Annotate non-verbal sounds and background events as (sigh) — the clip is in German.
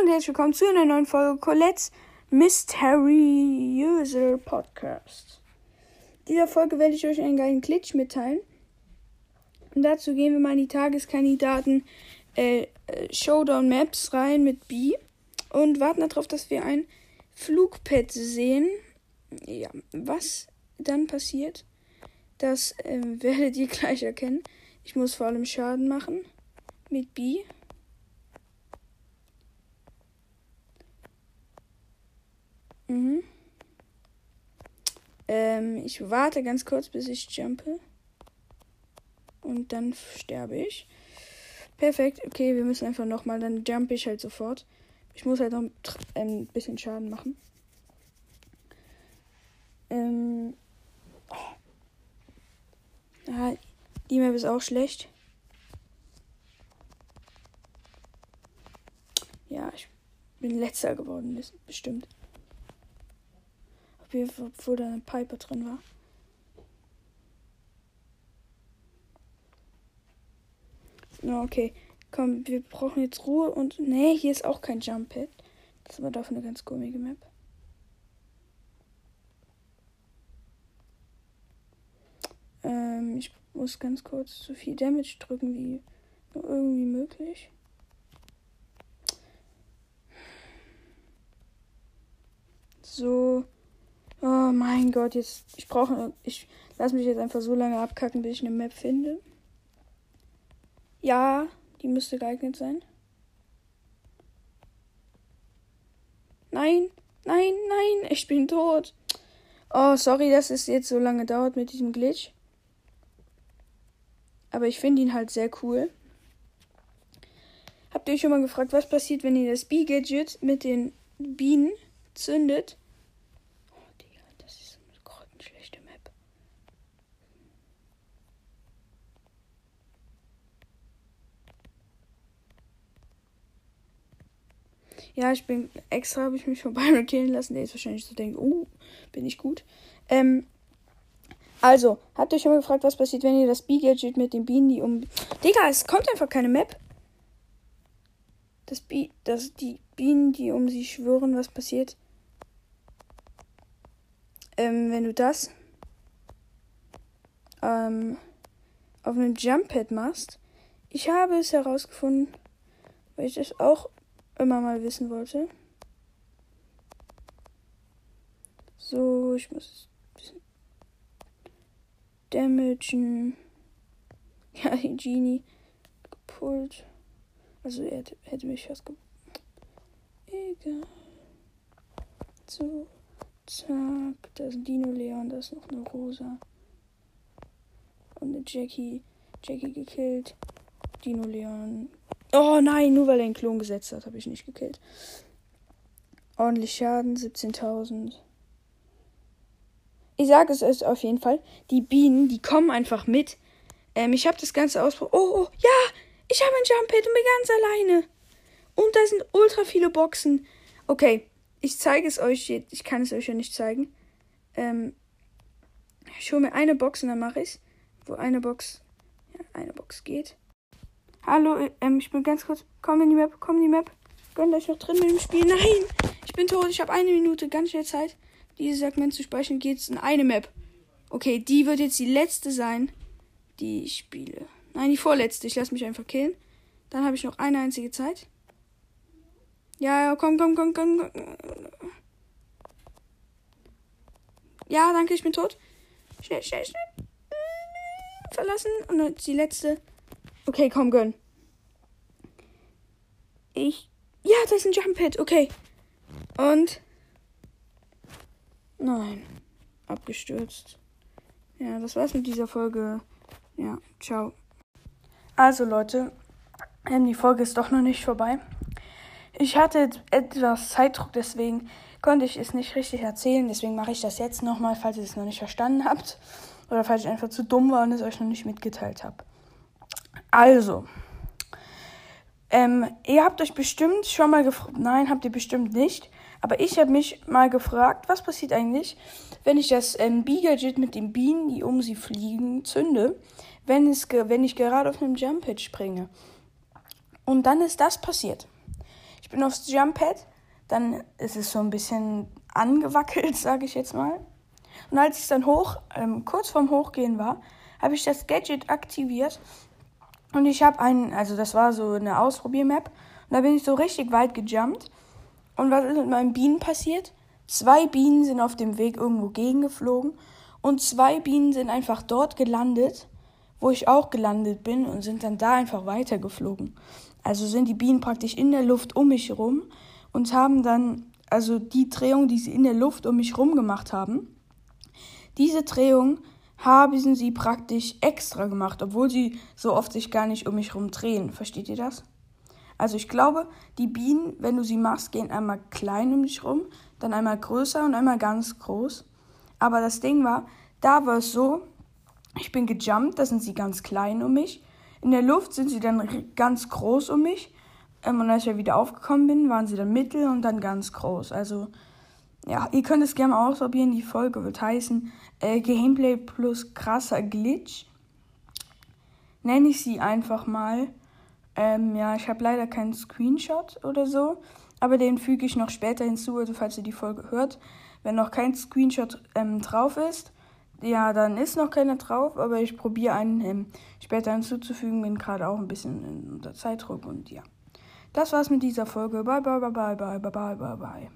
Und herzlich willkommen zu einer neuen Folge Colettes Mysteriöse Podcast. In dieser Folge werde ich euch einen geilen Glitch mitteilen. Und dazu gehen wir mal in die Tageskandidaten äh, äh Showdown Maps rein mit B und warten darauf, dass wir ein Flugpad sehen. Ja, was dann passiert, das äh, (laughs) werdet ihr gleich erkennen. Ich muss vor allem Schaden machen mit B. Mhm. Ähm, ich warte ganz kurz, bis ich jumpe. Und dann sterbe ich. Perfekt. Okay, wir müssen einfach nochmal. Dann jump ich halt sofort. Ich muss halt noch ein bisschen Schaden machen. Ähm. Ah, die Map ist auch schlecht. Ja, ich bin letzter geworden, bestimmt obwohl da eine Piper drin war. No, okay. Komm, wir brauchen jetzt Ruhe und. Nee, hier ist auch kein Jump Pad. Das ist aber dafür eine ganz komische Map. Ähm, ich muss ganz kurz so viel Damage drücken wie nur irgendwie möglich. So. Oh mein Gott, jetzt. Ich brauche. Ich lasse mich jetzt einfach so lange abkacken, bis ich eine Map finde. Ja, die müsste geeignet sein. Nein, nein, nein, ich bin tot. Oh, sorry, dass es jetzt so lange dauert mit diesem Glitch. Aber ich finde ihn halt sehr cool. Habt ihr euch schon mal gefragt, was passiert, wenn ihr das Bee-Gadget mit den Bienen zündet? Ja, ich bin extra, habe ich mich von (laughs) Byron killen lassen. Der ist wahrscheinlich so denkt, oh, bin ich gut. Ähm, also, habt ihr schon mal gefragt, was passiert, wenn ihr das B-Gadget mit den Bienen, die um. Digga, es kommt einfach keine Map. Das B, das, die Bienen, die um sie schwören, was passiert. Ähm, wenn du das ähm, auf einem Jump Pad machst. Ich habe es herausgefunden, weil ich das auch immer mal wissen wollte. So, ich muss damagen. (laughs) Ja, die Genie gepult. Also er hätte mich fast ge Egal. So, zack. Da ist ein Dino Leon, da ist noch eine Rosa. Und eine Jackie. Jackie gekillt. Dino Leon Oh nein, nur weil er einen Klon gesetzt hat, habe ich nicht gekillt. Ordentlich Schaden, 17.000. Ich sage es euch auf jeden Fall. Die Bienen, die kommen einfach mit. Ähm, ich habe das Ganze ausprobiert. Oh, oh, ja, ich habe ein Jump Pad und bin ganz alleine. Und da sind ultra viele Boxen. Okay, ich zeige es euch. jetzt. Ich kann es euch ja nicht zeigen. Ähm, ich hole mir eine Box und dann mache ich. Wo eine Box, ja, eine Box geht. Hallo, ähm, ich bin ganz kurz. Komm in die Map, komm in die Map. Gönnt euch noch drin mit dem Spiel. Nein! Ich bin tot. Ich habe eine Minute ganz schnell Zeit. Dieses Segment zu speichern geht's in eine Map. Okay, die wird jetzt die letzte sein, die ich spiele. Nein, die vorletzte. Ich lasse mich einfach killen. Dann habe ich noch eine einzige Zeit. Ja, ja, komm, komm, komm, komm. Ja, danke, ich bin tot. Schnell, schnell, schnell. Verlassen. Und jetzt die letzte. Okay, komm, gönn. Ich. Ja, das ist ein Jump Pit. Okay. Und. Nein. Abgestürzt. Ja, das war's mit dieser Folge. Ja, ciao. Also, Leute. Ähm, die Folge ist doch noch nicht vorbei. Ich hatte etwas Zeitdruck, deswegen konnte ich es nicht richtig erzählen. Deswegen mache ich das jetzt nochmal, falls ihr es noch nicht verstanden habt. Oder falls ich einfach zu dumm war und es euch noch nicht mitgeteilt habe. Also, ähm, ihr habt euch bestimmt schon mal gefragt, nein, habt ihr bestimmt nicht, aber ich habe mich mal gefragt, was passiert eigentlich, wenn ich das ähm, B-Gadget mit den Bienen, die um sie fliegen, zünde, wenn, es wenn ich gerade auf einem Jump-Pad springe. Und dann ist das passiert. Ich bin aufs Jump Pad, dann ist es so ein bisschen angewackelt, (laughs) sage ich jetzt mal. Und als ich dann hoch, ähm, kurz vorm Hochgehen war, habe ich das Gadget aktiviert und ich habe einen, also das war so eine Ausprobiermap und da bin ich so richtig weit gejumpt. Und was ist mit meinen Bienen passiert? Zwei Bienen sind auf dem Weg irgendwo gegengeflogen und zwei Bienen sind einfach dort gelandet, wo ich auch gelandet bin und sind dann da einfach weitergeflogen. Also sind die Bienen praktisch in der Luft um mich herum und haben dann, also die Drehung, die sie in der Luft um mich herum gemacht haben, diese Drehung haben sie praktisch extra gemacht, obwohl sie so oft sich gar nicht um mich herum drehen. Versteht ihr das? Also ich glaube, die Bienen, wenn du sie machst, gehen einmal klein um dich rum, dann einmal größer und einmal ganz groß. Aber das Ding war, da war es so, ich bin gejumpt, da sind sie ganz klein um mich. In der Luft sind sie dann ganz groß um mich. Ähm, und als ich wieder aufgekommen bin, waren sie dann mittel und dann ganz groß. Also, ja, ihr könnt es gerne mal ausprobieren. Die Folge wird heißen äh, Gameplay plus krasser Glitch. Nenne ich sie einfach mal. Ähm, ja, ich habe leider keinen Screenshot oder so, aber den füge ich noch später hinzu, also falls ihr die Folge hört. Wenn noch kein Screenshot ähm, drauf ist, ja, dann ist noch keiner drauf, aber ich probiere einen ähm, später hinzuzufügen. Bin gerade auch ein bisschen unter Zeitdruck und ja. Das war's mit dieser Folge. Bye, bye, bye, bye, bye, bye, bye, bye.